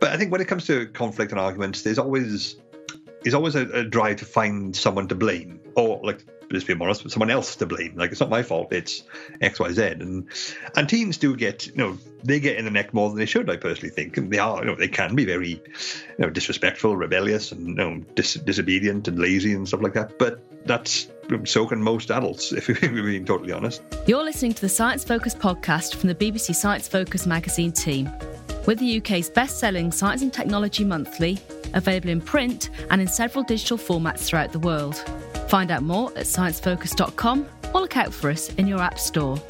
But I think when it comes to conflict and arguments, there's always there's always a, a drive to find someone to blame, or like let's be honest, but someone else to blame. Like it's not my fault; it's X, Y, Z. And and teens do get, you know, they get in the neck more than they should. I personally think, and they are, you know, they can be very, you know, disrespectful, rebellious, and you know, dis- disobedient and lazy and stuff like that. But that's so can most adults, if we're being totally honest. You're listening to the Science Focus podcast from the BBC Science Focus magazine team. We're the UK's best selling science and technology monthly, available in print and in several digital formats throughout the world. Find out more at sciencefocus.com or look out for us in your app store.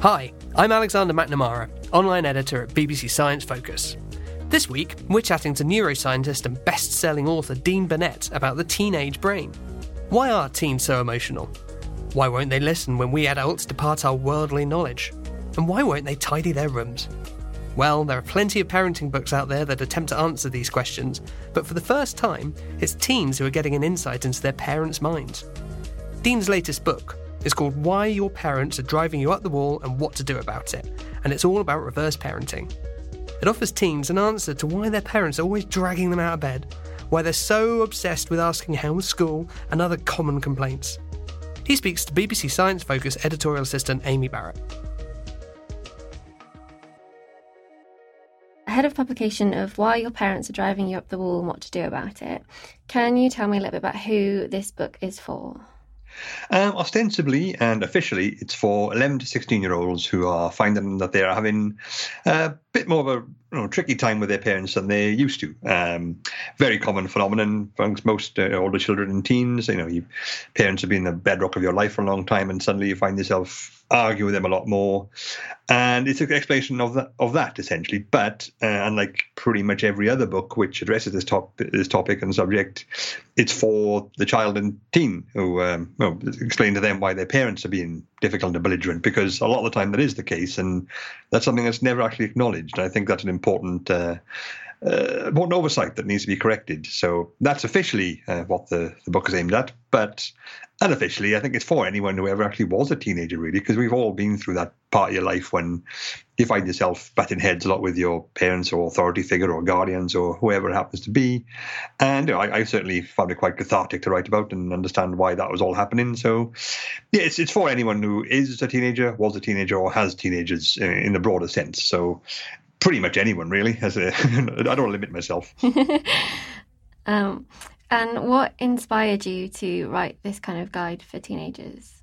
Hi, I'm Alexander McNamara, online editor at BBC Science Focus. This week, we're chatting to neuroscientist and best selling author Dean Burnett about the teenage brain. Why are teens so emotional? Why won't they listen when we adults depart our worldly knowledge? And why won't they tidy their rooms? Well, there are plenty of parenting books out there that attempt to answer these questions, but for the first time, it's teens who are getting an insight into their parents' minds. Dean's latest book is called Why Your Parents Are Driving You Up the Wall and What to Do About It, and it's all about reverse parenting. It offers teens an answer to why their parents are always dragging them out of bed, why they're so obsessed with asking how was school, and other common complaints. He speaks to BBC Science Focus editorial assistant Amy Barrett. Ahead of publication of Why Your Parents Are Driving You Up the Wall and What to Do About It, can you tell me a little bit about who this book is for? Um, ostensibly and officially, it's for 11 to 16 year olds who are finding that they're having a bit more of a you know, tricky time with their parents than they used to. Um, very common phenomenon amongst most uh, older children and teens. You know, you, parents have been the bedrock of your life for a long time, and suddenly you find yourself arguing with them a lot more. And it's an explanation of that, of that essentially. But uh, unlike pretty much every other book which addresses this, top, this topic and subject, it's for the child and teen who um, well, explain to them why their parents are being difficult and belligerent. Because a lot of the time that is the case, and that's something that's never actually acknowledged. I think that's an important. Uh, uh, important oversight that needs to be corrected. So that's officially uh, what the, the book is aimed at. But unofficially, I think it's for anyone who ever actually was a teenager, really, because we've all been through that part of your life when you find yourself batting heads a lot with your parents or authority figure or guardians or whoever it happens to be. And you know, I, I, certainly found it quite cathartic to write about and understand why that was all happening. So, yeah, it's, it's for anyone who is a teenager, was a teenager, or has teenagers in, in the broader sense. So, pretty much anyone, really. As a, I don't limit myself. um, and what inspired you to write this kind of guide for teenagers?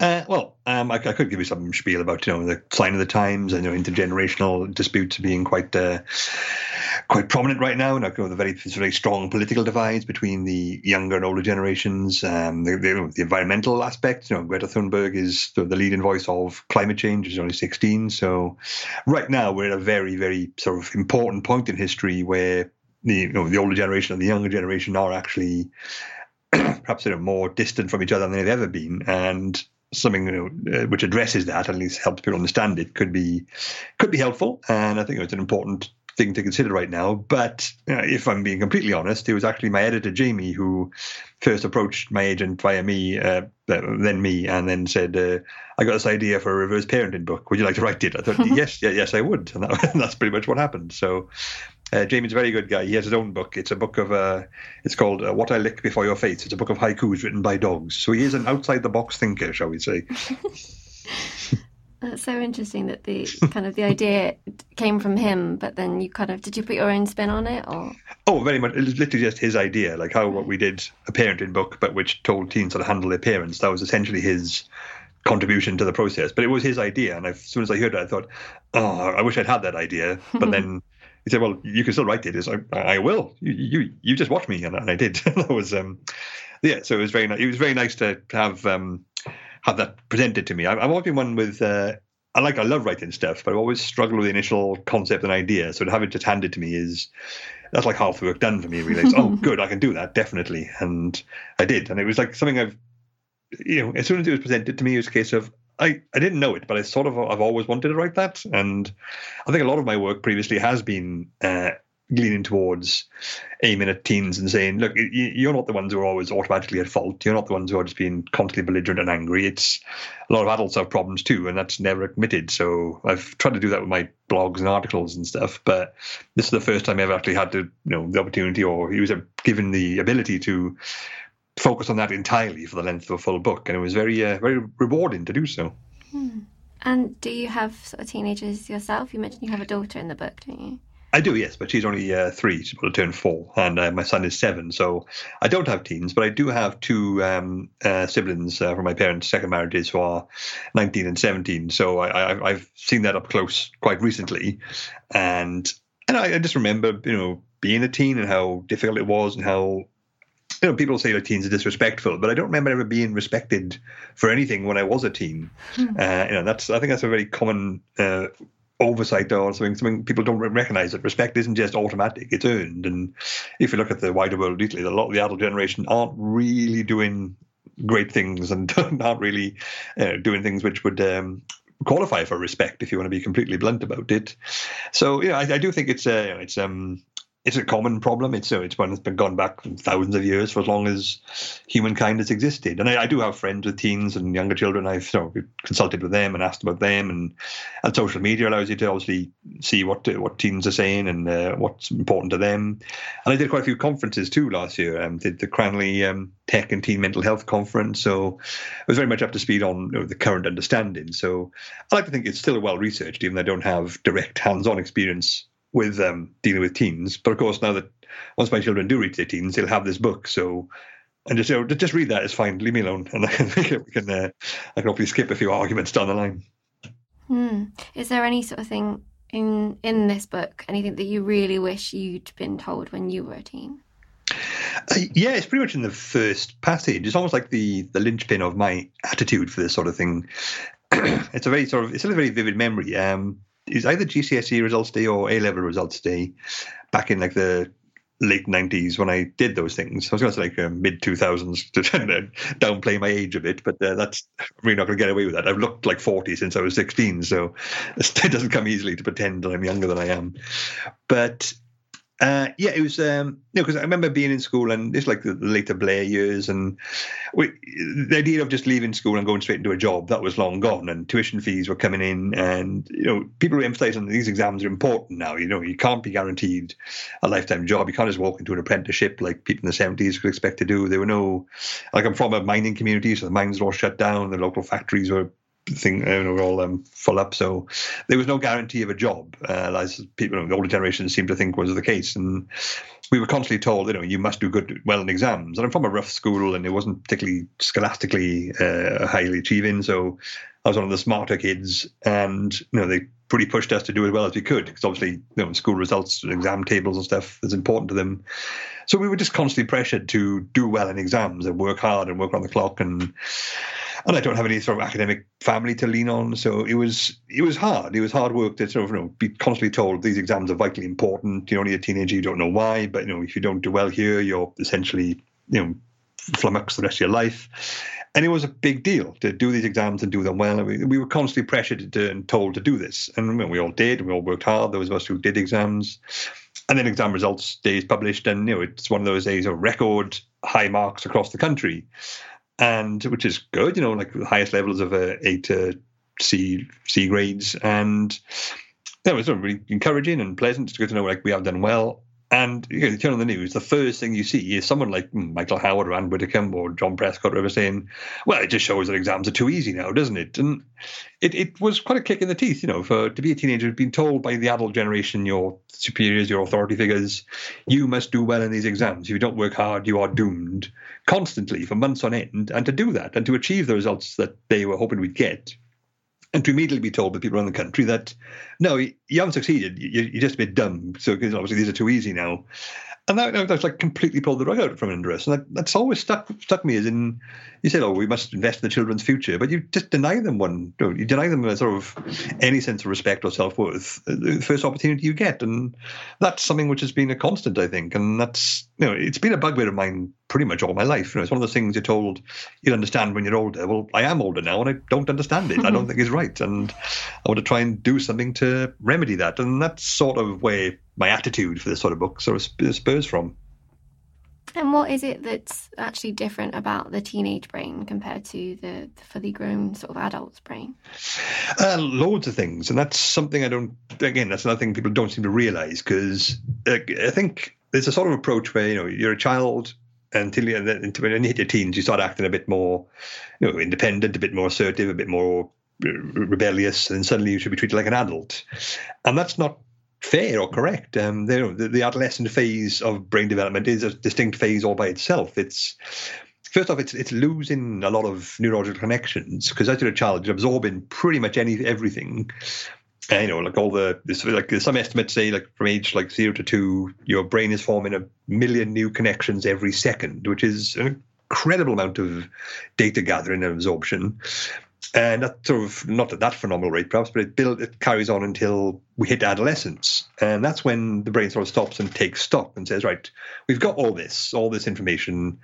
Uh, well, um, I, I, could give you some spiel about you know the sign of the times and you know intergenerational disputes being quite uh, quite prominent right now. And you know, the very very strong political divides between the younger and older generations. Um, the, the, the, environmental aspect. You know, Greta Thunberg is the, the leading voice of climate change. She's only 16, so right now we're at a very very sort of important point in history where the you know the older generation and the younger generation are actually perhaps you know more distant from each other than they've ever been, and something you know uh, which addresses that at least helps people understand it could be could be helpful, and I think it's an important thing to consider right now. But uh, if I'm being completely honest, it was actually my editor Jamie who first approached my agent via me, uh, then me, and then said, uh, "I got this idea for a reverse parenting book. Would you like to write it?" I thought, "Yes, yeah, yes, I would," and, that, and that's pretty much what happened. So uh, Jamie's a very good guy. He has his own book. It's a book of, uh, it's called uh, What I Lick Before Your Face. It's a book of haikus written by dogs. So he is an outside the box thinker, shall we say. That's so interesting that the kind of the idea came from him, but then you kind of did you put your own spin on it, or? Oh, very much. It was literally just his idea, like how what we did a parenting book, but which told teens how to handle their parents. That was essentially his contribution to the process. But it was his idea, and as soon as I heard it, I thought, oh, I wish I'd had that idea. But then he said, "Well, you can still write it." Is I, I will. You, you, you just watch me, and, and I did. that was, um, yeah. So it was very, nice. it was very nice to have um, have that presented to me. I, have always been one with uh, I like I love writing stuff, but I always struggle with the initial concept and idea. So to have it just handed to me is that's like half the work done for me. Really, oh, good, I can do that definitely, and I did, and it was like something I've, you know, as soon as it was presented to me, it was a case of I, I didn't know it, but I sort of I've always wanted to write that, and I think a lot of my work previously has been uh, leaning towards aiming at teens and saying, look, you're not the ones who are always automatically at fault. You're not the ones who are just being constantly belligerent and angry. It's a lot of adults have problems too, and that's never admitted. So I've tried to do that with my blogs and articles and stuff. But this is the first time I ever actually had to, you know, the opportunity or he was given the ability to focus on that entirely for the length of a full book, and it was very, uh, very rewarding to do so. Hmm. And do you have sort of teenagers yourself? You mentioned you have a daughter in the book, don't you? I do, yes, but she's only uh, three. She's about to turn four, and uh, my son is seven. So I don't have teens, but I do have two um, uh, siblings uh, from my parents' second marriages who are 19 and 17. So I, have seen that up close quite recently, and and I, I, just remember, you know, being a teen and how difficult it was, and how you know people say that teens are disrespectful, but I don't remember ever being respected for anything when I was a teen. Uh, you know, that's I think that's a very common oversight or something, something people don't recognize that respect isn't just automatic, it's earned. And if you look at the wider world lately, a lot of the adult generation aren't really doing great things and aren't really uh, doing things which would um, qualify for respect if you want to be completely blunt about it. So, yeah, I, I do think it's, uh, it's, um, it's a common problem. It's it's one that's been gone back thousands of years for as long as humankind has existed. And I, I do have friends with teens and younger children. I've consulted with them and asked about them. And and social media allows you to obviously see what what teens are saying and uh, what's important to them. And I did quite a few conferences too last year. Um, did the Cranley um, Tech and Teen Mental Health Conference. So I was very much up to speed on you know, the current understanding. So I like to think it's still well researched, even though I don't have direct hands-on experience with um, dealing with teens. But of course, now that once my children do reach their teens, they'll have this book. So, and just you know, just read that is fine. Leave me alone, and I can, we can uh, I can hopefully skip a few arguments down the line. Hmm. Is there any sort of thing in in this book, anything that you really wish you'd been told when you were a teen? Uh, yeah, it's pretty much in the first passage. It's almost like the the linchpin of my attitude for this sort of thing. it's a very sort of it's a very vivid memory. Um, is either GCSE results day or A level results day back in like the late 90s when I did those things. I was going to say like uh, mid 2000s to downplay my age a bit, but uh, that's really not going to get away with that. I've looked like 40 since I was 16, so it doesn't come easily to pretend that I'm younger than I am. But uh, yeah, it was, um, you know, because I remember being in school and it's like the, later Blair years, and we, the idea of just leaving school and going straight into a job that was long gone, and tuition fees were coming in, and you know, people were emphasising these exams are important now. You know, you can't be guaranteed a lifetime job. You can't just walk into an apprenticeship like people in the seventies could expect to do. There were no, like I'm from a mining community, so the mines were all shut down, the local factories were thing you know, all um, full up. So there was no guarantee of a job, uh, as people, know, the older generation seemed to think was the case. And we were constantly told, you know, you must do good, well in exams. And I'm from a rough school, and it wasn't particularly scholastically uh, highly achieving. So I was one of the smarter kids, and you know, they pretty pushed us to do as well as we could because obviously, you know, school results, and exam tables, and stuff is important to them. So we were just constantly pressured to do well in exams and work hard and work on the clock and and I don't have any sort of academic family to lean on, so it was it was hard. It was hard work to sort of you know be constantly told these exams are vitally important. You're only a teenager, you don't know why, but you know if you don't do well here, you're essentially you know flummox the rest of your life. And it was a big deal to do these exams and do them well. we, we were constantly pressured to, and told to do this, and we all did. We all worked hard. Those of us who did exams, and then exam results days published, and you know it's one of those days of record high marks across the country and which is good, you know, like the highest levels of uh, A to C C grades, and that was really encouraging and pleasant. It's good to know like we have done well. And you, know, you turn on the news, the first thing you see is someone like Michael Howard or Ann Widdecombe or John Prescott or whatever saying, well, it just shows that exams are too easy now, doesn't it? And it, it was quite a kick in the teeth, you know, for to be a teenager, being told by the adult generation, your superiors, your authority figures, you must do well in these exams. If you don't work hard, you are doomed constantly for months on end. And to do that and to achieve the results that they were hoping we'd get and to immediately be told by people around the country that no, you haven't succeeded. You're just a bit dumb. So because obviously these are too easy now. And that, that was like completely pulled the rug out from under us. And that, that's always stuck stuck me as in you said, oh, we must invest in the children's future, but you just deny them one. You deny them a sort of any sense of respect or self worth uh, the first opportunity you get, and that's something which has been a constant, I think. And that's you know, it's been a bugbear of mine pretty much all my life. You know, it's one of those things you're told you'll understand when you're older. Well, I am older now, and I don't understand it. I don't think it's right, and I want to try and do something to remedy that. And that's sort of where my attitude for this sort of book sort of spurs from. And what is it that's actually different about the teenage brain compared to the, the fully grown sort of adult's brain? Uh, loads of things, and that's something I don't. Again, that's another thing people don't seem to realise because uh, I think there's a sort of approach where you know you're a child until you, until when you hit your teens, you start acting a bit more, you know, independent, a bit more assertive, a bit more rebellious, and suddenly you should be treated like an adult, and that's not fair or correct. Um, the, the adolescent phase of brain development is a distinct phase all by itself. It's first off, it's it's losing a lot of neurological connections because as you're a child, you're absorbing pretty much any everything. Uh, you know, like all the like some estimates say, like from age like zero to two, your brain is forming a million new connections every second, which is an incredible amount of data gathering and absorption Uh, and that's sort of not at that phenomenal rate perhaps but it build it carries on until we hit adolescence. And that's when the brain sort of stops and takes stock and says right we've got all this all this information.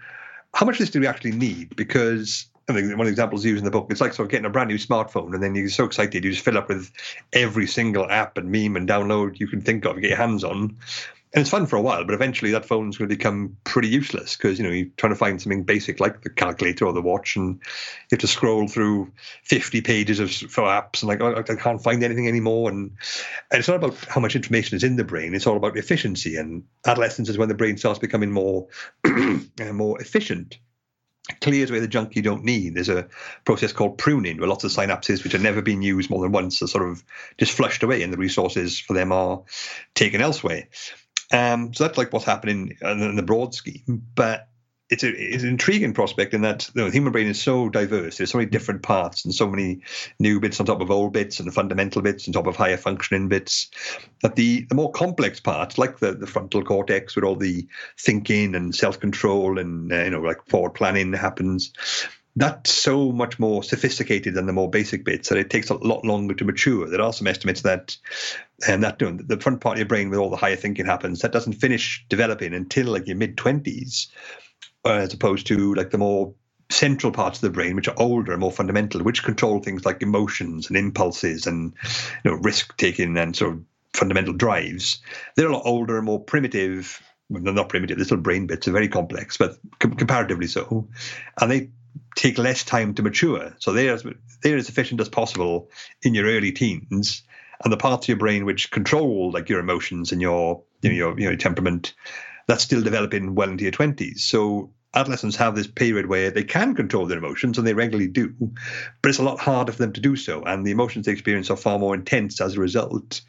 How much of this do we actually need? Because I think one of the examples used in the book, it's like sort of getting a brand new smartphone, and then you're so excited, you just fill up with every single app and meme and download you can think of, get your hands on and it's fun for a while, but eventually that phone's going to become pretty useless because you know you're trying to find something basic like the calculator or the watch, and you have to scroll through 50 pages of for apps, and like oh, I can't find anything anymore. And, and it's not about how much information is in the brain; it's all about efficiency. And adolescence is when the brain starts becoming more uh, more efficient clears away the junk you don't need. There's a process called pruning where lots of synapses which have never been used more than once are sort of just flushed away and the resources for them are taken elsewhere. Um, so that's like what's happening in the broad scheme. But it's, a, it's an intriguing prospect in that the human brain is so diverse. There's so many different parts and so many new bits on top of old bits and the fundamental bits on top of higher functioning bits. That the, the more complex parts, like the, the frontal cortex where all the thinking and self control and uh, you know like forward planning happens, that's so much more sophisticated than the more basic bits that it takes a lot longer to mature. There are some estimates that and that you know, the front part of your brain with all the higher thinking happens that doesn't finish developing until like your mid twenties, uh, as opposed to like the more central parts of the brain, which are older and more fundamental, which control things like emotions and impulses and you know risk taking and sort of fundamental drives. They're a lot older and more primitive. Well, they're not primitive; they're still brain bits. They're very complex, but com- comparatively so, and they take less time to mature. So they're as, they're as efficient as possible in your early teens, and the parts of your brain which control like your emotions and your you know, your, your temperament, that's still developing well into your twenties. So adolescents have this period where they can control their emotions and they regularly do, but it's a lot harder for them to do so, and the emotions they experience are far more intense as a result.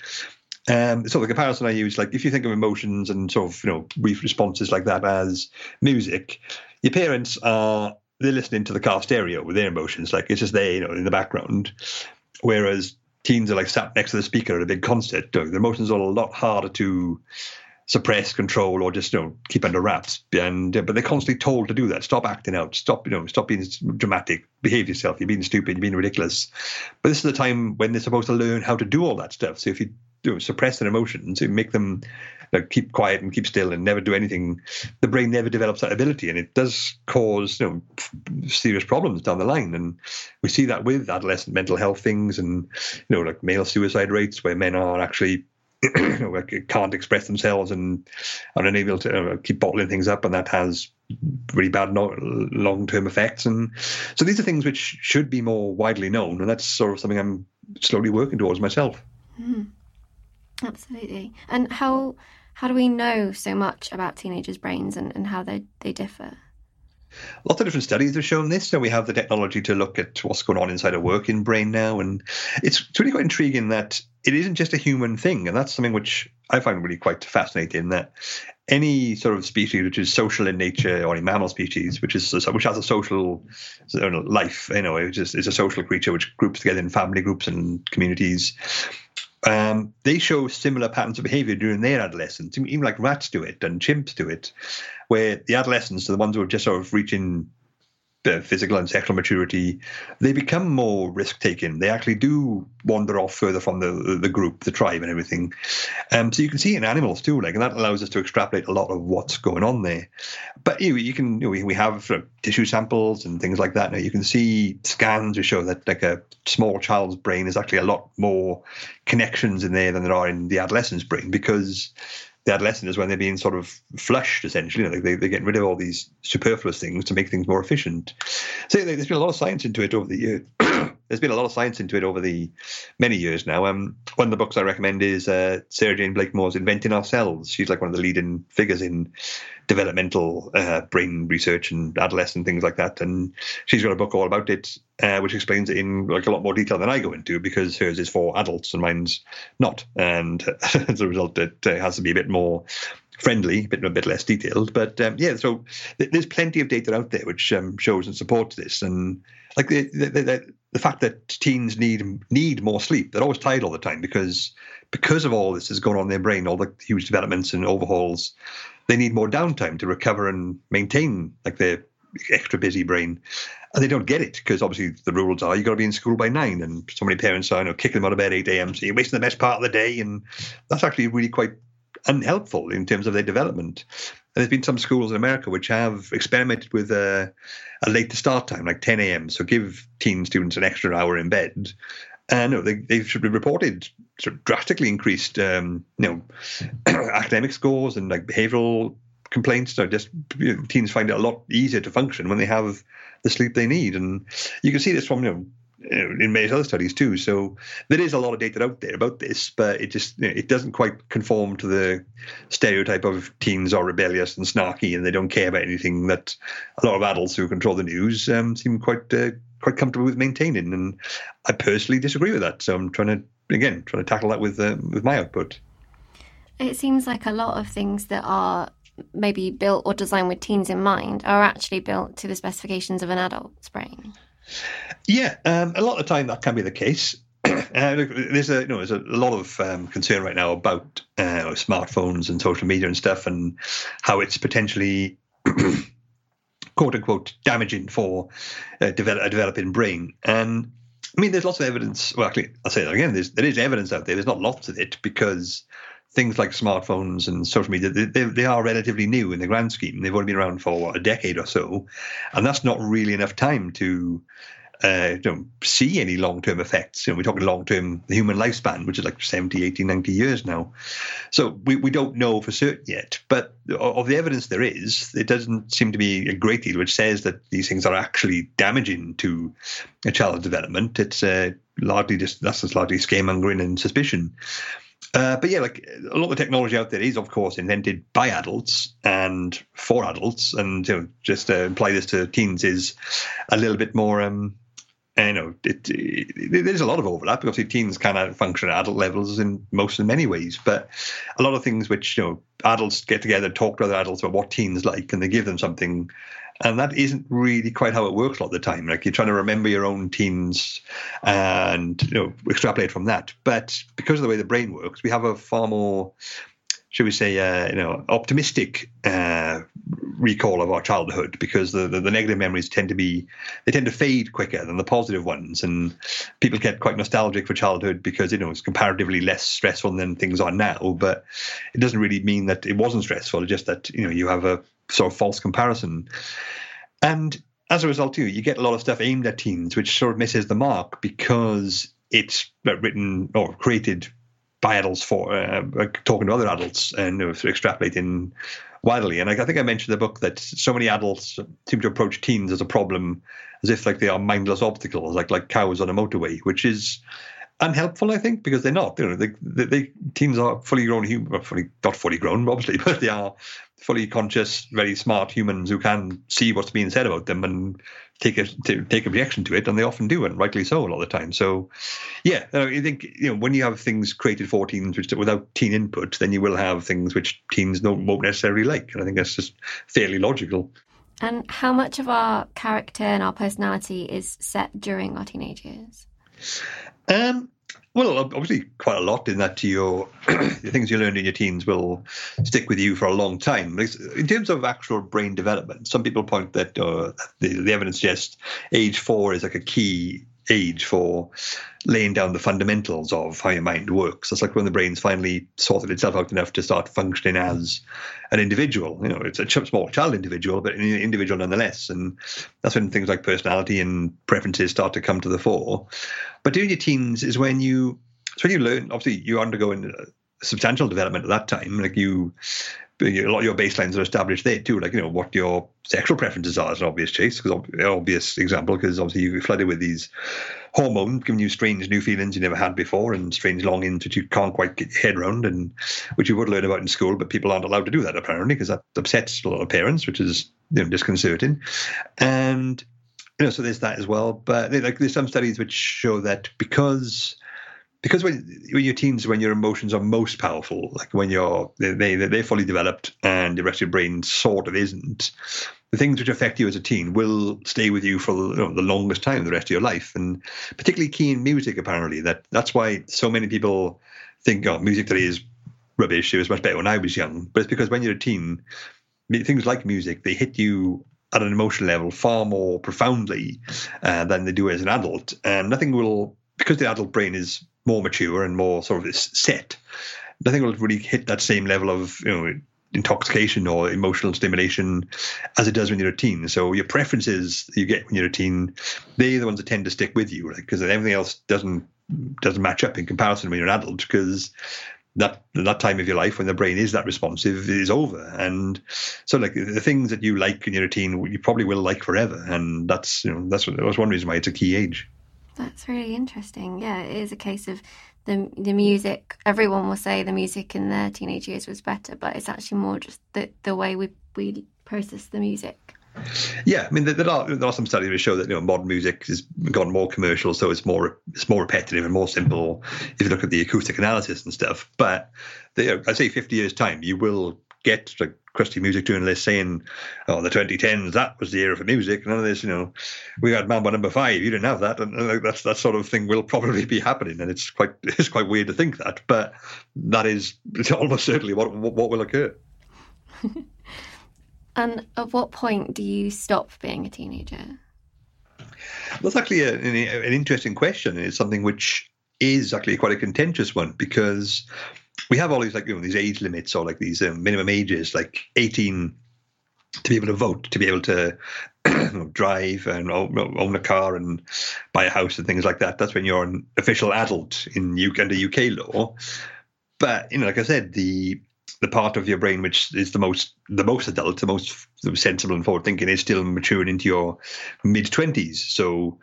Um, so the comparison I use, like if you think of emotions and sort of you know brief responses like that as music, your parents are they're listening to the car stereo with their emotions, like it's just there, you know, in the background. Whereas teens are like sat next to the speaker at a big concert. Their emotions are a lot harder to suppress, control, or just you know keep under wraps. And uh, but they're constantly told to do that. Stop acting out. Stop you know stop being dramatic. Behave yourself. You're being stupid. You're being ridiculous. But this is the time when they're supposed to learn how to do all that stuff. So if you, you know, suppress their emotions, you make them like, keep quiet and keep still and never do anything, the brain never develops that ability, and it does cause you know serious problems down the line. And we see that with adolescent mental health things, and you know like male suicide rates, where men are actually you know, can't express themselves and are unable to uh, keep bottling things up, and that has really bad long-term effects. And so these are things which should be more widely known, and that's sort of something I'm slowly working towards myself. Mm, absolutely. And how how do we know so much about teenagers' brains and, and how they, they differ? Lots of different studies have shown this. So we have the technology to look at what's going on inside a working brain now, and it's, it's really quite intriguing that it isn't just a human thing, and that's something which I find really quite fascinating. That any sort of species which is social in nature, or any mammal species which is which has a social life, you know, it is, a social creature which groups together in family groups and communities um, they show similar patterns of behavior during their adolescence. Even like rats do it and chimps do it, where the adolescents are the ones who are just sort of reaching physical and sexual maturity, they become more risk taking. They actually do wander off further from the the group, the tribe, and everything. Um, so you can see in animals too, like, and that allows us to extrapolate a lot of what's going on there. But you, you can, you know, we, we have sort of tissue samples and things like that. Now you can see scans which show that like a small child's brain is actually a lot more connections in there than there are in the adolescent's brain because the adolescent is when they're being sort of flushed, essentially. You know, they, they're getting rid of all these superfluous things to make things more efficient. So there's been a lot of science into it over the years. there's been a lot of science into it over the many years now. Um, one of the books I recommend is uh, Sarah-Jayne Blakemore's Inventing Ourselves. She's like one of the leading figures in developmental uh, brain research and adolescent things like that. And she's got a book all about it, uh, which explains it in like a lot more detail than I go into because hers is for adults and mine's not. And as a result, it uh, has to be a bit more friendly, a bit a bit less detailed. But um, yeah, so th- there's plenty of data out there which um, shows and supports this. And like the, the, the, the fact that teens need need more sleep, they're always tired all the time because because of all this is going on in their brain, all the huge developments and overhauls they need more downtime to recover and maintain like their extra busy brain. And they don't get it because obviously the rules are you got to be in school by nine, and so many parents are you know kicking them out of bed eight a.m. So you're wasting the best part of the day, and that's actually really quite unhelpful in terms of their development. There's been some schools in America which have experimented with a, a later start time, like 10 a.m. So give teen students an extra hour in bed, and no, they, they should be reported sort of drastically increased, um, you know, academic scores and like behavioural complaints. So just you know, teens find it a lot easier to function when they have the sleep they need, and you can see this from you know in many other studies too. So there is a lot of data out there about this, but it just it doesn't quite conform to the stereotype of teens are rebellious and snarky and they don't care about anything that a lot of adults who control the news um, seem quite uh, quite comfortable with maintaining. And I personally disagree with that. So I'm trying to again trying to tackle that with uh, with my output. It seems like a lot of things that are maybe built or designed with teens in mind are actually built to the specifications of an adult's brain. Yeah, um, a lot of the time that can be the case. uh, there's a you know there's a lot of um, concern right now about uh, smartphones and social media and stuff, and how it's potentially quote unquote damaging for uh, develop, a developing brain. And I mean, there's lots of evidence. Well, actually, I'll say that again. There's, there is evidence out there. There's not lots of it because things like smartphones and social media, they, they, are relatively new in the grand scheme. They've only been around for what, a decade or so, and that's not really enough time to uh, don't see any long-term effects. You know, we're talking long-term human lifespan, which is like 70, 80, 90 years now. So we, we don't know for certain yet. But of the evidence there is, it doesn't seem to be a great deal which says that these things are actually damaging to a child's development. It's uh, largely just that's just largely scaremongering and suspicion. Uh, but yeah, like a lot of the technology out there is, of course, invented by adults and for adults, and you know, just to apply this to teens is a little bit more um, you know, it, it, there's a lot of overlap. Obviously, teens kind of function at adult levels in most in many ways, but a lot of things which you know adults get together talk to other adults about what teens like, and they give them something, and that isn't really quite how it works a lot of the time. Like you're trying to remember your own teens and you know extrapolate from that. But because of the way the brain works, we have a far more should we say, uh, you know, optimistic uh, recall of our childhood because the, the, the, negative memories tend to be they tend to fade quicker than the positive ones, and people get quite nostalgic for childhood because you know it's comparatively less stressful than things are now. But it doesn't really mean that it wasn't stressful. Just that you know you have a sort of false comparison, and as a result, too, you get a lot of stuff aimed at teens, which sort of misses the mark because it's written or created by adults for uh, talking to other adults and extrapolating widely. And I, I, think I mentioned the book that so many adults seem to approach teens as a problem as if like they are mindless obstacles, like like cows on a motorway, which is unhelpful, I think, because they're not. You know, they, they, they teens are fully grown human, fully not fully grown, obviously, but they are fully conscious, very smart humans who can see what's being said about them and take a to take objection to it, and they often do, and rightly so a lot of the time. So, yeah, I think you know when you have things created for teens which without teen input, then you will have things which teens don't, won't necessarily like, and I think that's just fairly logical. And how much of our character and our personality is set during our teenage years? Um, well, obviously, quite a lot in that your the things you learned in your teens will stick with you for a long time. In terms of actual brain development, some people point that uh, the, the evidence suggests age four is like a key age for laying down the fundamentals of how your mind works. It's like when the brain's finally sorted itself out enough to start functioning as an individual. You know, it's a small child individual, but an individual nonetheless. And that's when things like personality and preferences start to come to the fore. But during your teens is when you, it's when you learn. Obviously, you undergo a substantial development at that time. Like you a lot of your baselines are established there too, like you know what your sexual preferences are as an obvious case, because obvious example, because obviously you're flooded with these hormones giving you strange new feelings you never had before and strange longings which you can't quite get your head around and which you would learn about in school, but people aren't allowed to do that apparently because that upsets a lot of parents, which is you know disconcerting, and you know so there's that as well. But like there's some studies which show that because because when, when you're teens, when your emotions are most powerful, like when you're they, they they're fully developed and the rest of your brain sort of isn't, the things which affect you as a teen will stay with you for the, you know, the longest time, the rest of your life, and particularly key in music. Apparently, that that's why so many people think, oh, music today is rubbish. It was much better when I was young, but it's because when you're a teen, things like music they hit you at an emotional level far more profoundly uh, than they do as an adult, and nothing will because the adult brain is more mature and more sort of set, nothing will really hit that same level of you know intoxication or emotional stimulation as it does when you're a teen. So your preferences you get when you're a teen, they're the ones that tend to stick with you, right? Because everything else doesn't doesn't match up in comparison when you're an adult because that that time of your life when the brain is that responsive is over and so like the things that you like in your teen you probably will like forever and that's you know that's that's one reason why it's a key age that's really interesting. Yeah, it is a case of the the music. Everyone will say the music in their teenage years was better, but it's actually more just the the way we we process the music. Yeah, I mean there are there are some studies which show that you know modern music has gone more commercial, so it's more it's more repetitive and more simple. If you look at the acoustic analysis and stuff, but I say fifty years time, you will get like crusty music journalists saying, "Oh, the 2010s, that was the era for music." None of this, you know, we had Mambo Number Five. You didn't have that, and that's that sort of thing will probably be happening. And it's quite it's quite weird to think that, but that is almost certainly what what will occur. and at what point do you stop being a teenager? That's actually a, an, an interesting question. It's something which is actually quite a contentious one because we have all these like you know these age limits or like these um, minimum ages, like 18 to be able to vote, to be able to drive and own a car and buy a house and things like that. That's when you're an official adult in UK under UK law. But you know, like I said, the the part of your brain which is the most the most adult, the most sensible and forward thinking, is still maturing into your mid twenties. So,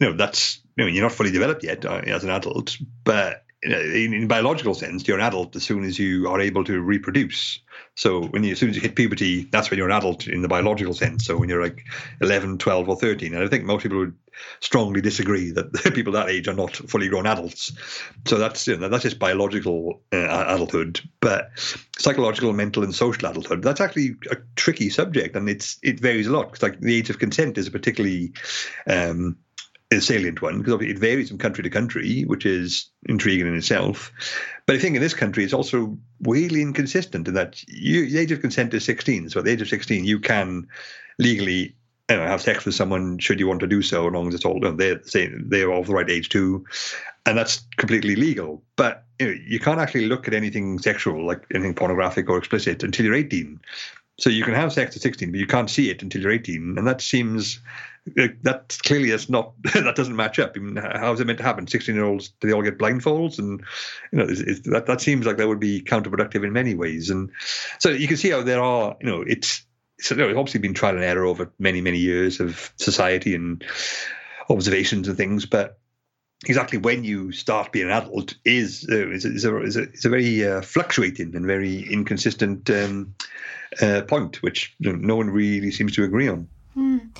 you know, that's you know, you're not fully developed yet uh, as an adult, but in, in biological sense, you're an adult as soon as you are able to reproduce. So when you, as soon as you hit puberty, that's when you're an adult in the biological sense. So when you're like 11, 12 or 13, and I think most people would strongly disagree that people that age are not fully grown adults. So that's you know, that's just biological uh, adulthood, but psychological, mental, and social adulthood. That's actually a tricky subject, and it's it varies a lot. Because like the age of consent is a particularly um, a salient one because obviously it varies from country to country, which is intriguing in itself. But I think in this country, it's also weirdly inconsistent in that you, the age of consent is 16. So at the age of 16, you can legally you know, have sex with someone should you want to do so, as long as it's all they're they're of the right age too, and that's completely legal. But you, know, you can't actually look at anything sexual, like anything pornographic or explicit, until you're 18. So you can have sex at 16, but you can't see it until you're 18, and that seems that clearly is not that doesn't match up. I mean, how is it meant to happen? 16 year olds do they all get blindfolds? And you know, that that seems like that would be counterproductive in many ways. And so you can see how there are, you know, it's it's obviously been trial and error over many many years of society and observations and things, but exactly when you start being an adult is uh, is, is, a, is, a, is a very uh, fluctuating and very inconsistent um, uh, point, which no one really seems to agree on. Mm.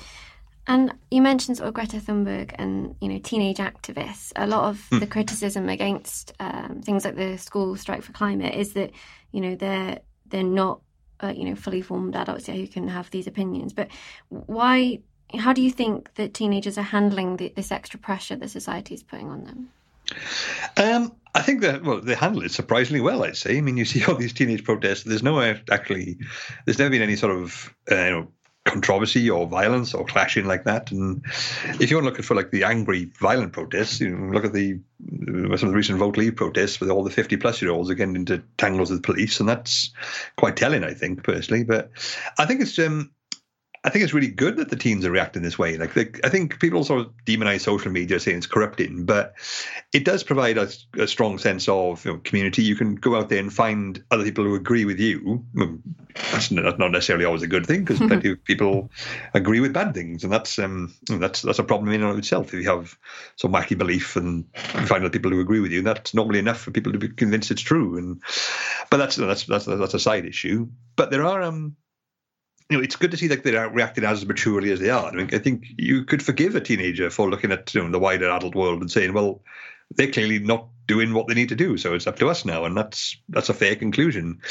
And you mentioned sort of Greta Thunberg and you know teenage activists. A lot of mm. the criticism against um, things like the school strike for climate is that you know they're they're not uh, you know fully formed adults yet who can have these opinions. But why? How do you think that teenagers are handling the, this extra pressure that society is putting on them? Um, I think that well, they handle it surprisingly well. I'd say. I mean, you see all these teenage protests. There's no actually. There's never been any sort of uh, you know controversy or violence or clashing like that. And if you're looking for like the angry, violent protests, you know, look at the some of the recent vote leave protests with all the 50 plus year olds getting into tangles with the police, and that's quite telling, I think, personally. But I think it's um, I think it's really good that the teens are reacting this way. Like, they, I think people sort of demonize social media, saying it's corrupting, but it does provide a, a strong sense of you know, community. You can go out there and find other people who agree with you. That's not necessarily always a good thing because plenty of people agree with bad things, and that's um, that's that's a problem in and of itself. If you have some wacky belief and you find other people who agree with you, that's normally enough for people to be convinced it's true. And but that's that's that's that's a side issue. But there are um you know, it's good to see that they're reacting as maturely as they are. I mean, I think you could forgive a teenager for looking at you know, the wider adult world and saying, well, they're clearly not doing what they need to do. So it's up to us now, and that's that's a fair conclusion.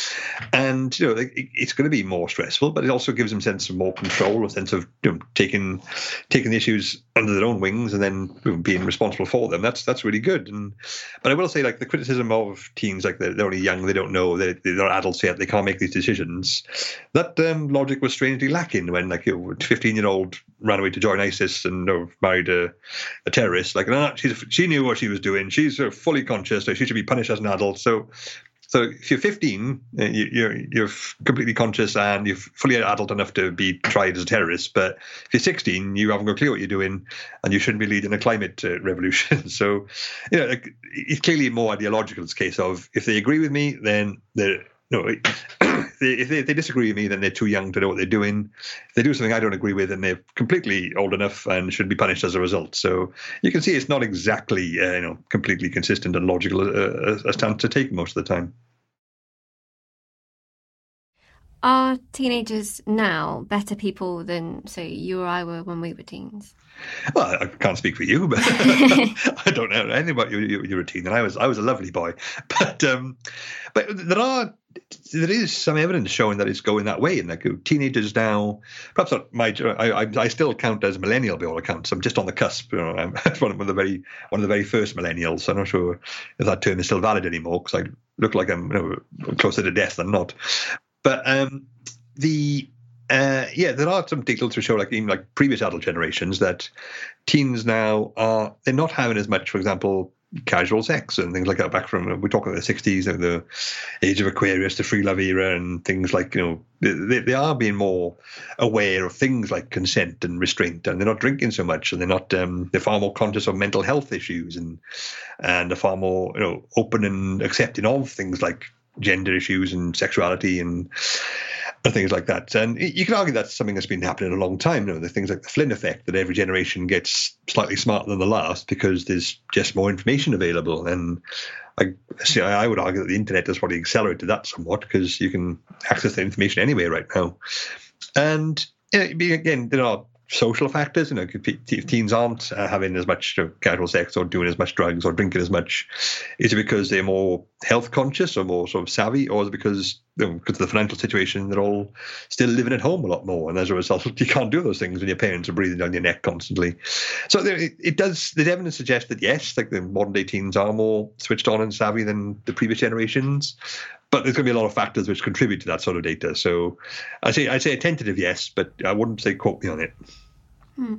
And you know, it, it's going to be more stressful, but it also gives them a sense of more control, a sense of you know, taking taking the issues under their own wings and then being responsible for them. That's that's really good. And but I will say, like the criticism of teens, like they're, they're only young, they don't know, they're, they're adults yet, they can't make these decisions. That um, logic was strangely lacking when like a 15 year old ran away to join ISIS and you know, married a, a terrorist. Like, nah, she's, she knew what she was doing. She's uh, fully conscious, so she should be punished as an adult. So, so if you're 15, uh, you're you're completely conscious and you're fully adult enough to be tried as a terrorist. But if you're 16, you haven't got a clue what you're doing, and you shouldn't be leading a climate uh, revolution. so, you know, like, it's clearly more ideological. It's case of if they agree with me, then they're no, if they, if they disagree with me, then they're too young to know what they're doing. If they do something I don't agree with, then they're completely old enough and should be punished as a result. So you can see it's not exactly uh, you know completely consistent and logical uh, a stance to take most of the time. Are teenagers now better people than, say, you or I were when we were teens? Well, I can't speak for you, but I don't know anything about you. You were a teen, and I was I was a lovely boy. But um, but there are there is some evidence showing that it's going that way. And like teenagers now, perhaps not my, I, I, still count as millennial by all accounts. I'm just on the cusp. You know, I'm one of the very one of the very first millennials. I'm not sure if that term is still valid anymore because I look like I'm you know, closer to death than not. But um, the uh, yeah, there are some data to show, like even like previous adult generations, that teens now are they're not having as much, for example, casual sex and things like that. Back from we're talking the '60s, and the age of Aquarius, the free love era, and things like you know they, they are being more aware of things like consent and restraint, and they're not drinking so much, and they're not um, they're far more conscious of mental health issues, and and are far more you know open and accepting of things like gender issues and sexuality and and things like that. And you can argue that's something that's been happening a long time. You know, the things like the Flynn effect, that every generation gets slightly smarter than the last because there's just more information available. And I see, I would argue that the internet has probably accelerated that somewhat because you can access the information anyway right now. And you know, again, there are social factors. You know, if teens aren't uh, having as much casual sex or doing as much drugs or drinking as much, is it because they're more health conscious or more sort of savvy, or is it because you know, because of the financial situation they're all still living at home a lot more, and as a result you can't do those things when your parents are breathing down your neck constantly. So there, it, it, does. The evidence suggests that yes, like the modern day teens are more switched on and savvy than the previous generations, but there's going to be a lot of factors which contribute to that sort of data. So I say I say a tentative yes, but I wouldn't say quote me on it. Hmm.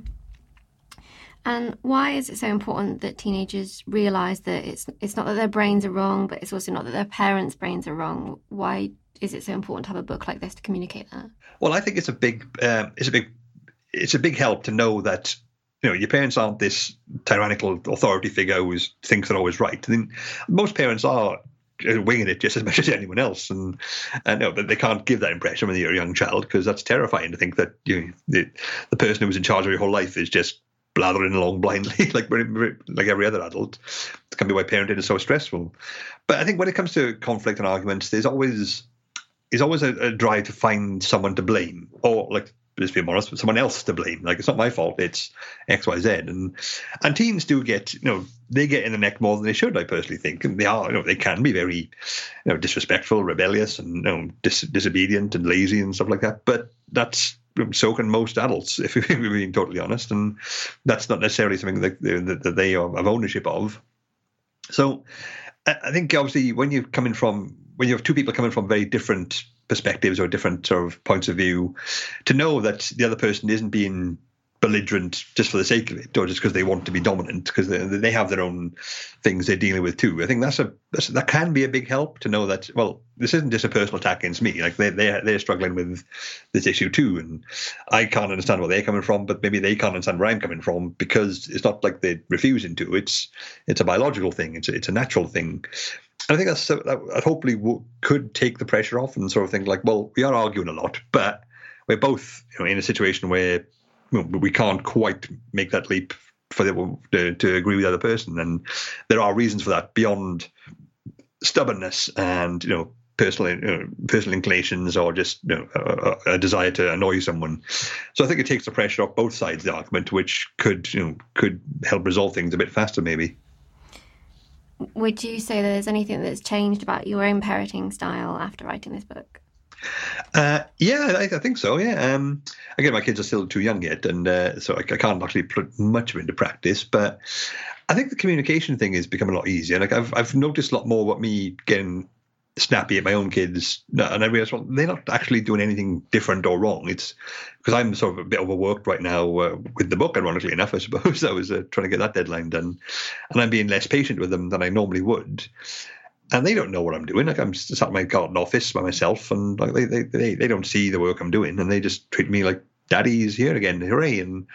And why is it so important that teenagers realise that it's it's not that their brains are wrong, but it's also not that their parents' brains are wrong? Why is it so important to have a book like this to communicate that? Well, I think it's a big um, it's a big it's a big help to know that you know your parents aren't this tyrannical authority figure who thinks they're always right. I mean, most parents are Uh, winging it just as much as anyone else, and and you know, they can't give that impression when you're a young child because that's terrifying to think that you the the person who was in charge of your whole life is just blathering along blindly like like every other adult. It can be why parenting is so stressful. But I think when it comes to conflict and arguments, there's always there's always a, a drive to find someone to blame, or like let's be honest, someone else to blame. Like it's not my fault. It's X, Y, Z. And and teens do get, you know, they get in the neck more than they should. I personally think, and they are, you know, they can be very, you know, disrespectful, rebellious, and you know, dis- disobedient and lazy and stuff like that. But that's so can most adults, if we're being totally honest. And that's not necessarily something that, that, that they have ownership of. So I think obviously when you're coming from when you have two people coming from very different perspectives or different sort of points of view, to know that the other person isn't being belligerent just for the sake of it, or just because they want to be dominant, because they, they have their own things they're dealing with too. I think that's a that's, that can be a big help to know that well, this isn't just a personal attack against me. Like they they they're struggling with this issue too, and I can't understand where they're coming from, but maybe they can't understand where I'm coming from because it's not like they're refusing to. It's it's a biological thing. It's it's a natural thing. And I think that's that hopefully could take the pressure off and sort of think like, well, we are arguing a lot, but we're both you know, in a situation where we can't quite make that leap for the, to, to agree with the other person, and there are reasons for that beyond stubbornness and you know personal know, personal inclinations or just you know, a, a, desire to annoy someone. So I think it takes the pressure off both sides of the argument, which could you know could help resolve things a bit faster, maybe. Would you say there's anything that's changed about your own parenting style after writing this book? Uh, yeah, I, I, think so. Yeah. Um, again, my kids are still too young yet, and uh, so I, I, can't actually put much into practice. But I think the communication thing is becoming a lot easier. Like I've I've noticed a lot more about me getting snappy at my own kids, and I realize well they're not actually doing anything different or wrong. It's because I'm sort of a bit overworked right now uh, with the book. Ironically enough, I suppose I was uh, trying to get that deadline done, and I'm being less patient with them than I normally would and they don't know what I'm doing. Like I'm sat in my garden office by myself, and like they, they they don't see the work I'm doing, and they just treat me like daddy's here again, hooray! And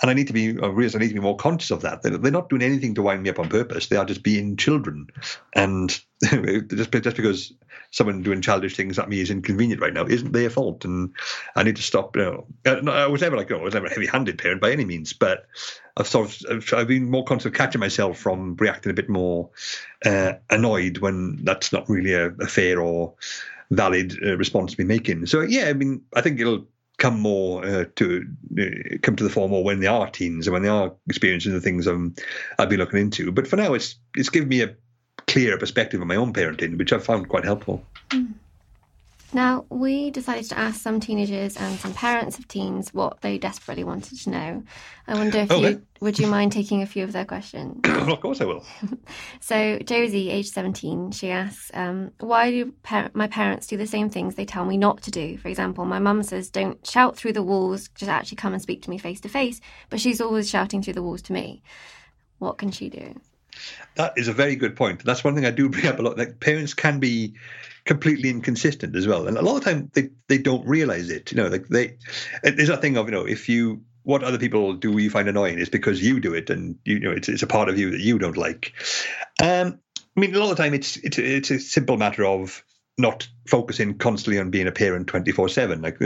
and I need to be, I realize I need to be more conscious of that. They're, they're not doing anything to wind me up on purpose. They are just being children, and just just because someone doing childish things at me is inconvenient right now isn't their fault, and I need to stop. You know, uh, I was never like, know, I was never a heavy-handed parent by any means, but I've sort of I've been more conscious of catching myself from reacting a bit more uh, annoyed when that's not really a, a fair or valid uh, response to be making. So yeah, I mean, I think it'll come more uh, to uh, come to the fore more when they are teens and when they are experiencing the things um, I've been looking into. But for now, it's it's given me a clearer perspective of my own parenting, which I've found quite helpful. Mm. Now, we decided to ask some teenagers and some parents of teens what they desperately wanted to know. I wonder if okay. you would you mind taking a few of their questions? of course, I will. so, Josie, age 17, she asks, um, Why do par- my parents do the same things they tell me not to do? For example, my mum says, Don't shout through the walls, just actually come and speak to me face to face, but she's always shouting through the walls to me. What can she do? That is a very good point. That's one thing I do bring up a lot. Like parents can be completely inconsistent as well, and a lot of time they, they don't realize it. You know, like they there's a thing of you know if you what other people do you find annoying is because you do it, and you know it's it's a part of you that you don't like. Um, I mean, a lot of the time it's it's it's a simple matter of not focusing constantly on being a parent 24 7 like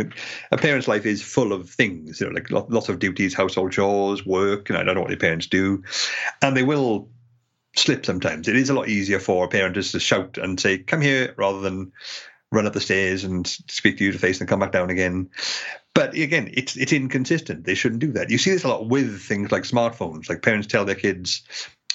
a parent's life is full of things you know like lots of duties household chores work and i don't know what your parents do and they will slip sometimes. It is a lot easier for a parent just to shout and say, come here, rather than run up the stairs and speak to you to face and come back down again. But again, it's it's inconsistent. They shouldn't do that. You see this a lot with things like smartphones. Like parents tell their kids,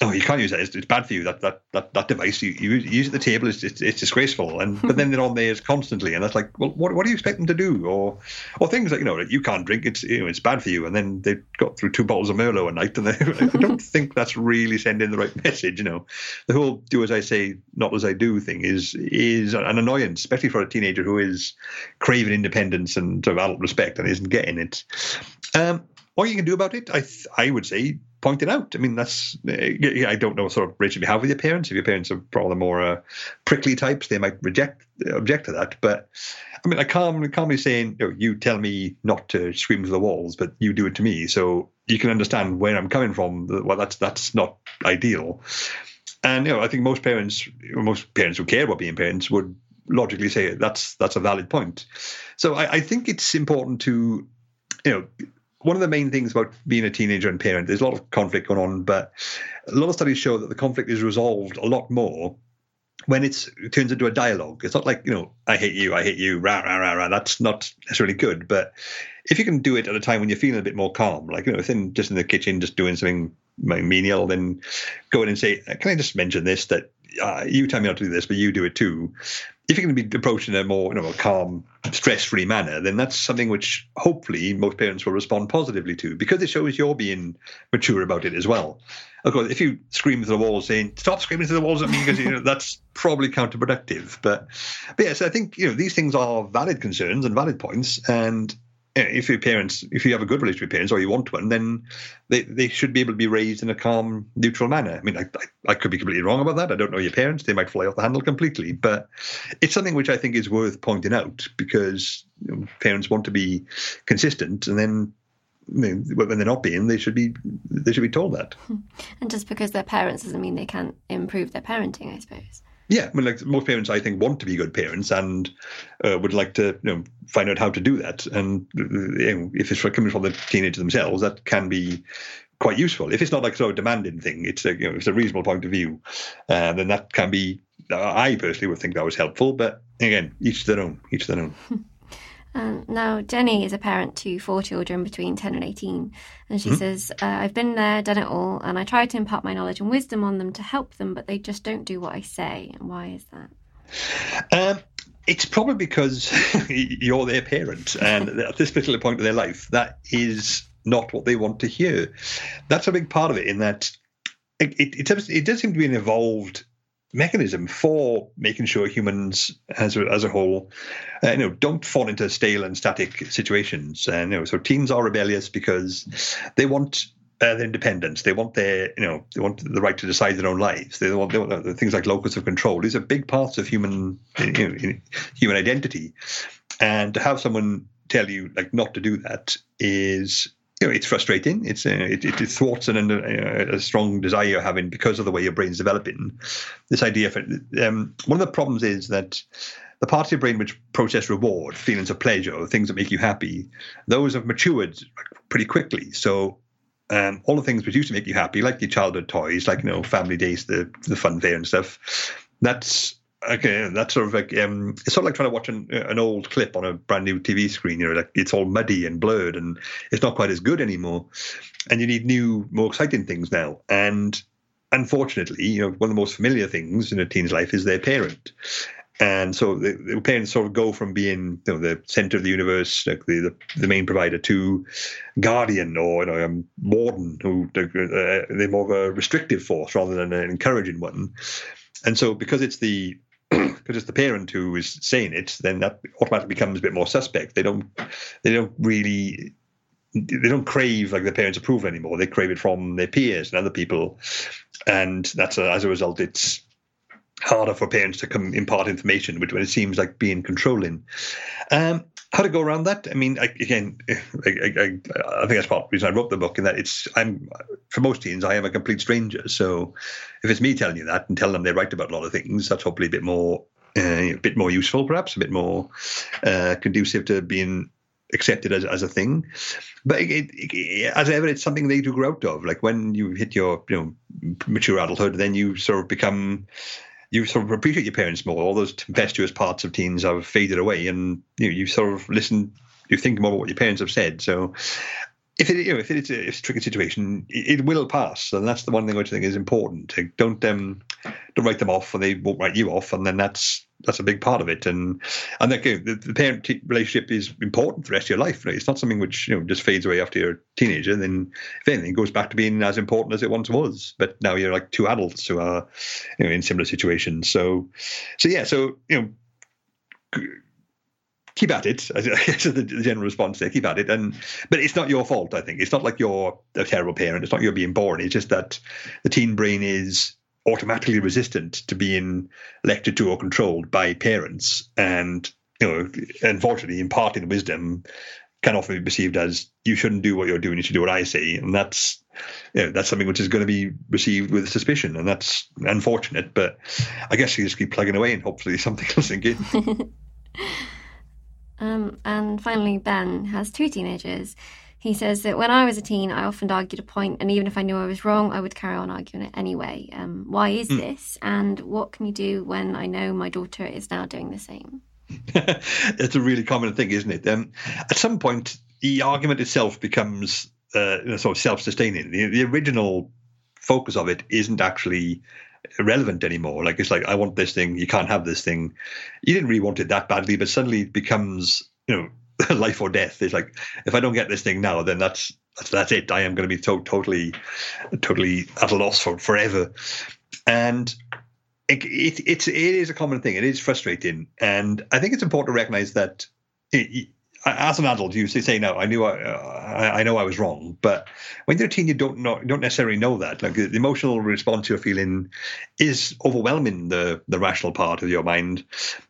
oh, you can't use that. It's, it's, bad for you. That that that, that device you, you use at the table is it's, it's, disgraceful. And but then they're on theirs constantly, and that's like, well, what what do you expect them to do? Or or things like you know, like you can't drink. It's you know, it's bad for you. And then they got through two bottles of Merlot a night, and they, I don't think that's really sending the right message. You know, the whole do as I say, not as I do thing is is an annoyance, especially for a teenager who is craving independence and sort of adult respect and isn't getting it. Um, what you can do about it, I I would say pointed out. I mean, that's I don't know what sort of relationship you have with your parents. If your parents are probably more uh, prickly types, they might reject object to that. But I mean, I can't can't be saying you, know, you tell me not to scream to the walls, but you do it to me. So you can understand where I'm coming from. Well, that's that's not ideal. And you know, I think most parents, most parents who care about being parents, would logically say that's that's a valid point. So I, I think it's important to you know one of the main things about being a teenager and parent, there's a lot of conflict going on, but a lot of studies show that the conflict is resolved a lot more when it turns into a dialogue. It's not like, you know, I hate you, I hate you, rah, rah, rah, rah. That's not necessarily good. But if you can do it at a time when you're feeling a bit more calm, like, you know, within just in the kitchen, just doing something menial, then go in and say, can I just mention this, that uh, you tell me not to do this, but you do it too. If you're going to be approaching a more, you know, calm, stress-free manner, then that's something which hopefully most parents will respond positively to because it shows you're being mature about it as well. Of course, if you scream to the walls saying "Stop screaming to the walls at me," because you know that's probably counterproductive. But, but yes, I think you know these things are valid concerns and valid points, and if your parents, if you have a good relationship with parents or you want one, then they, they should be able to be raised in a calm, neutral manner. I mean, I, I, I, could be completely wrong about that. I don't know your parents. They might fly off the handle completely. But it's something which I think is worth pointing out because you know, parents want to be consistent and then when they're not being, they should be they should be told that. And just because they're parents doesn't mean they can't improve their parenting, I suppose. Yeah, I mean, like most parents, I think want to be good parents and uh, would like to, you know, find out how to do that. And you know, if it's coming from the teenager themselves, that can be quite useful. If it's not like sort of demanding thing, it's a you know, it's a reasonable point of view, uh, then that can be. I personally would think that was helpful, but again, each their own. Each their own. Um, now, Jenny is a parent to four children between 10 and 18, and she mm-hmm. says, uh, I've been there, done it all, and I try to impart my knowledge and wisdom on them to help them, but they just don't do what I say. And why is that? Um, it's probably because you're their parent, and at this particular point in their life, that is not what they want to hear. That's a big part of it, in that it, it, it, does, it does seem to be an evolved mechanism for making sure humans as a, as a whole uh, you know don't fall into stale and static situations. And you know so teens are rebellious because they want uh, their independence. They want their you know they want the right to decide their own lives. They want, they want uh, things like locus of control. These are big parts of human you know, human identity. And to have someone tell you like not to do that is you know, it's frustrating. It's uh, it, it, thwarts an, uh, a strong desire you're having because of the way your brain's developing. This idea for um, one of the problems is that the parts of your brain which process reward, feelings of pleasure, things that make you happy, those have matured pretty quickly. So um, all the things which used to make you happy, like your childhood toys, like you know family days, the the fun fair and stuff, that's Okay, that's sort of like um, it's sort of like trying to watch an, an old clip on a brand new TV screen. You know, like it's all muddy and blurred, and it's not quite as good anymore. And you need new, more exciting things now. And unfortunately, you know, one of the most familiar things in a teen's life is their parent. And so the, the parents sort of go from being you know, the center of the universe, like the, the, the main provider, to guardian or you know um, warden, who uh, they're more of a restrictive force rather than an encouraging one. And so because it's the because it's the parent who is saying it, then that automatically becomes a bit more suspect. They don't they don't really they don't crave like the parents' approval anymore. They crave it from their peers and other people, and that's a, as a result, it's harder for parents to come impart information, which when it seems like being controlling. Um, how to go around that? I mean, I, again, I, I, I, think that's part of the reason I wrote the book. In that it's I'm for most teens, I am a complete stranger. So if it's me telling you that and telling them they're right about a lot of things, that's hopefully a bit more uh, a bit more useful, perhaps a bit more uh, conducive to being accepted as, as a thing. But it, it, as ever, it's something they do grow out of. Like when you hit your you know mature adulthood, then you sort of become you sort of appreciate your parents more. All those tempestuous parts of teens have faded away, and you know, you sort of listen, you think more about what your parents have said. So, if it you know, if it's a, it's a tricky situation, it, it, will pass, and that's the one thing which I think is important. Don't um, don't write them off, and they won't write you off, and then that's that's a big part of it. And and the, the parent relationship is important for the rest of your life. Right? It's not something which you know just fades away after you're a teenager. And then if anything, goes back to being as important as it once was. But now you're like two adults who are you know in similar situations. So so yeah. So you know. Keep at it. I guess the general response there. Keep at it, and but it's not your fault. I think it's not like you're a terrible parent. It's not you're being born. It's just that the teen brain is automatically resistant to being lectured to or controlled by parents. And, you know, unfortunately, imparting wisdom can often be perceived as you shouldn't do what you're doing, you should do what I say. And that's, you know, that's something which is going to be received with suspicion. And that's unfortunate. But I guess you just keep plugging away and hopefully something will sink in. um, and finally, Ben has two teenagers. He says that when I was a teen, I often argued a point, and even if I knew I was wrong, I would carry on arguing it anyway. Um, why is mm. this? And what can we do when I know my daughter is now doing the same? it's a really common thing, isn't it? Um, at some point, the argument itself becomes uh, sort of self-sustaining. The, the original focus of it isn't actually relevant anymore. Like it's like I want this thing, you can't have this thing. You didn't really want it that badly, but suddenly it becomes you know life or death. It's like if I don't get this thing now, then that's that's, that's it. I am going to be to- totally totally at a loss for forever. And it, it, it's it is a common thing. It is frustrating, and I think it's important to recognize that. It, as an adult, you say, "No, I knew I, uh, I know I was wrong." But when you're a teen, you don't know, don't necessarily know that. Like the emotional response you're feeling is overwhelming the the rational part of your mind,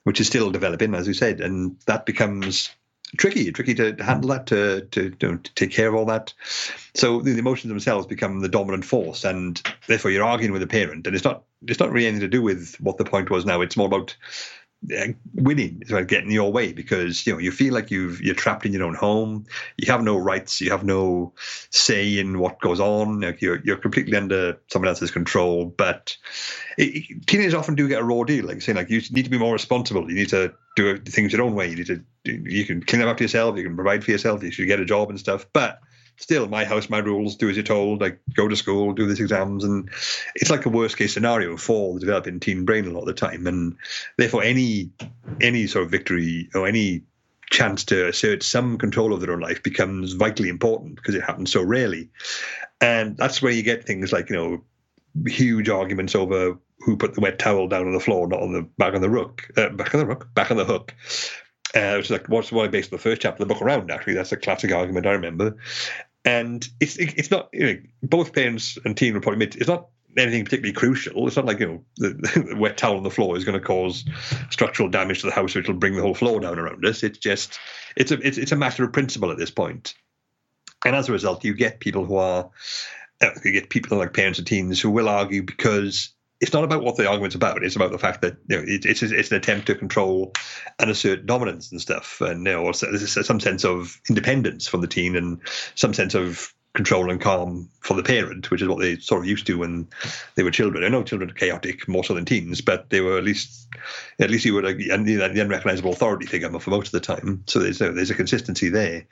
which is still developing, as you said, and that becomes tricky, tricky to handle that, to to, to, take care of all that. So the emotions themselves become the dominant force, and therefore you're arguing with a parent, and it's not it's not really anything to do with what the point was now. It's more about Uh, winning is about getting your way because you know you feel like you've you're trapped in your own home. You have no rights. You have no say in what goes on. Like you're you're completely under someone else's control. But it, teenagers often do get a raw deal. Like saying like you need to be more responsible. You need to do things your own way. You need to you can clean up after yourself. You can provide for yourself. You should get a job and stuff. But still my house, my rules, do as you're told, like go to school, do these exams. And it's like a worst case scenario for the developing teen brain a lot of the time. And therefore any any sort of victory or any chance to assert some control of their own life becomes vitally important because it happens so rarely. And that's where you get things like, you know, huge arguments over who put the wet towel down on the floor, not on the back on the rook, uh, back on the rook, back on the hook. Uh, which is like what's what I based the first chapter of the book around. Actually, that's a classic argument I remember and it's it's not you know both parents and teen will probably admit it's not anything particularly crucial. It's not like you know the, the wet towel on the floor is going to cause structural damage to the house, which will bring the whole floor down around us. It's just it's a it's, it's a matter of principle at this point, and as a result, you get people who are uh, you get people like parents and teens who will argue because it's not about what the argument's about. It's about the fact that you know it, it's it's an attempt to control and assert dominance and stuff, and you know, there's some sense of independence from the teen and some sense of control and calm for the parent, which is what they sort of used to when they were children. I know children are chaotic more so than teens, but they were at least at least you were the unrecognizable authority figure for most of the time. So there's a, there's a consistency there.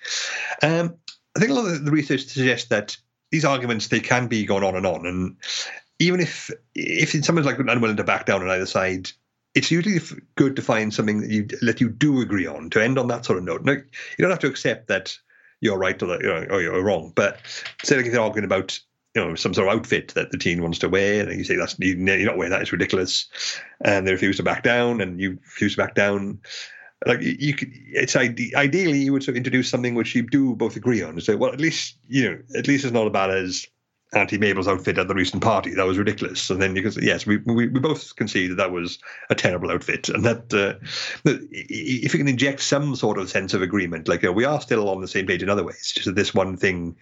Um, I think a lot of the research suggests that these arguments they can be going on and on, and even if if someone's like unwilling to back down on either side, it's usually good to find something that you that you do agree on to end on that sort of note. Now, you don't have to accept that you're right or, that, or you're wrong, but say like if they're arguing about you know some sort of outfit that the teen wants to wear, and you say that's you're not wearing that, it's ridiculous, and they refuse to back down, and you refuse to back down. Like you could, it's ideally you would sort of introduce something which you do both agree on and say, well, at least you know, at least it's not as bad as Auntie Mabel's outfit at the recent party. That was ridiculous. And then you can say, yes, we, we, we both concede that that was a terrible outfit. And that uh, if you can inject some sort of sense of agreement, like we are still on the same page in other ways, just that this one thing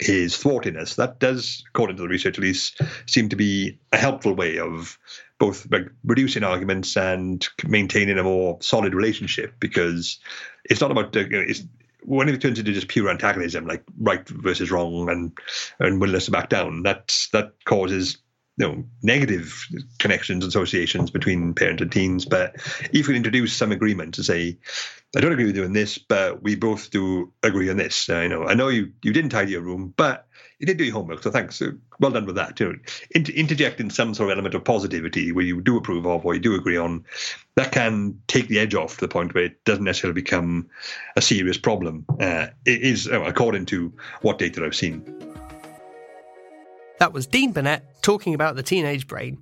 is thwarting us, that does, according to the research at least, seem to be a helpful way of both like, reducing arguments and maintaining a more solid relationship because it's not about uh, it's when it turns into just pure antagonism, like right versus wrong and and willingness to back down, that that causes you know negative connections and associations between parent and teens. But if we introduce some agreement to say, I don't agree with you on this, but we both do agree on this. Uh, you know, I know you you didn't tidy your room, but you did do your homework, so thanks. Well done with that. Interjecting some sort of element of positivity where you do approve of or you do agree on, that can take the edge off to the point where it doesn't necessarily become a serious problem. Uh, it is, uh, according to what data I've seen. That was Dean Burnett talking about the teenage brain.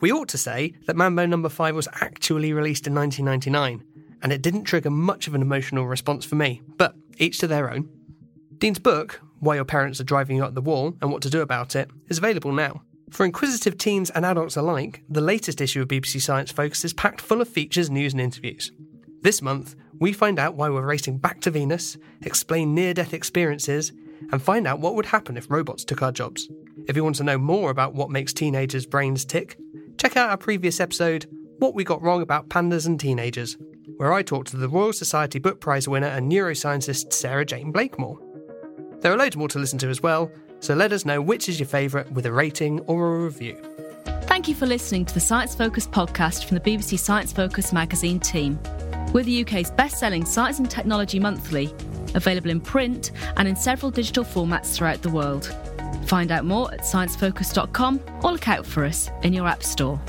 We ought to say that Mambo Number no. 5 was actually released in 1999, and it didn't trigger much of an emotional response for me, but each to their own. Dean's book, why Your Parents Are Driving You Up the Wall and What to Do About It, is available now. For inquisitive teens and adults alike, the latest issue of BBC Science Focus is packed full of features, news, and interviews. This month, we find out why we're racing back to Venus, explain near death experiences, and find out what would happen if robots took our jobs. If you want to know more about what makes teenagers' brains tick, check out our previous episode, What We Got Wrong About Pandas and Teenagers, where I talked to the Royal Society Book Prize winner and neuroscientist Sarah-Jayne Blakemore. There are loads more to listen to as well, so let us know which is your favourite with a rating or a review. Thank you for listening to the Science Focus podcast from the BBC Science Focus magazine team. We're the UK's best selling science and technology monthly, available in print and in several digital formats throughout the world. Find out more at sciencefocus.com or look out for us in your App Store.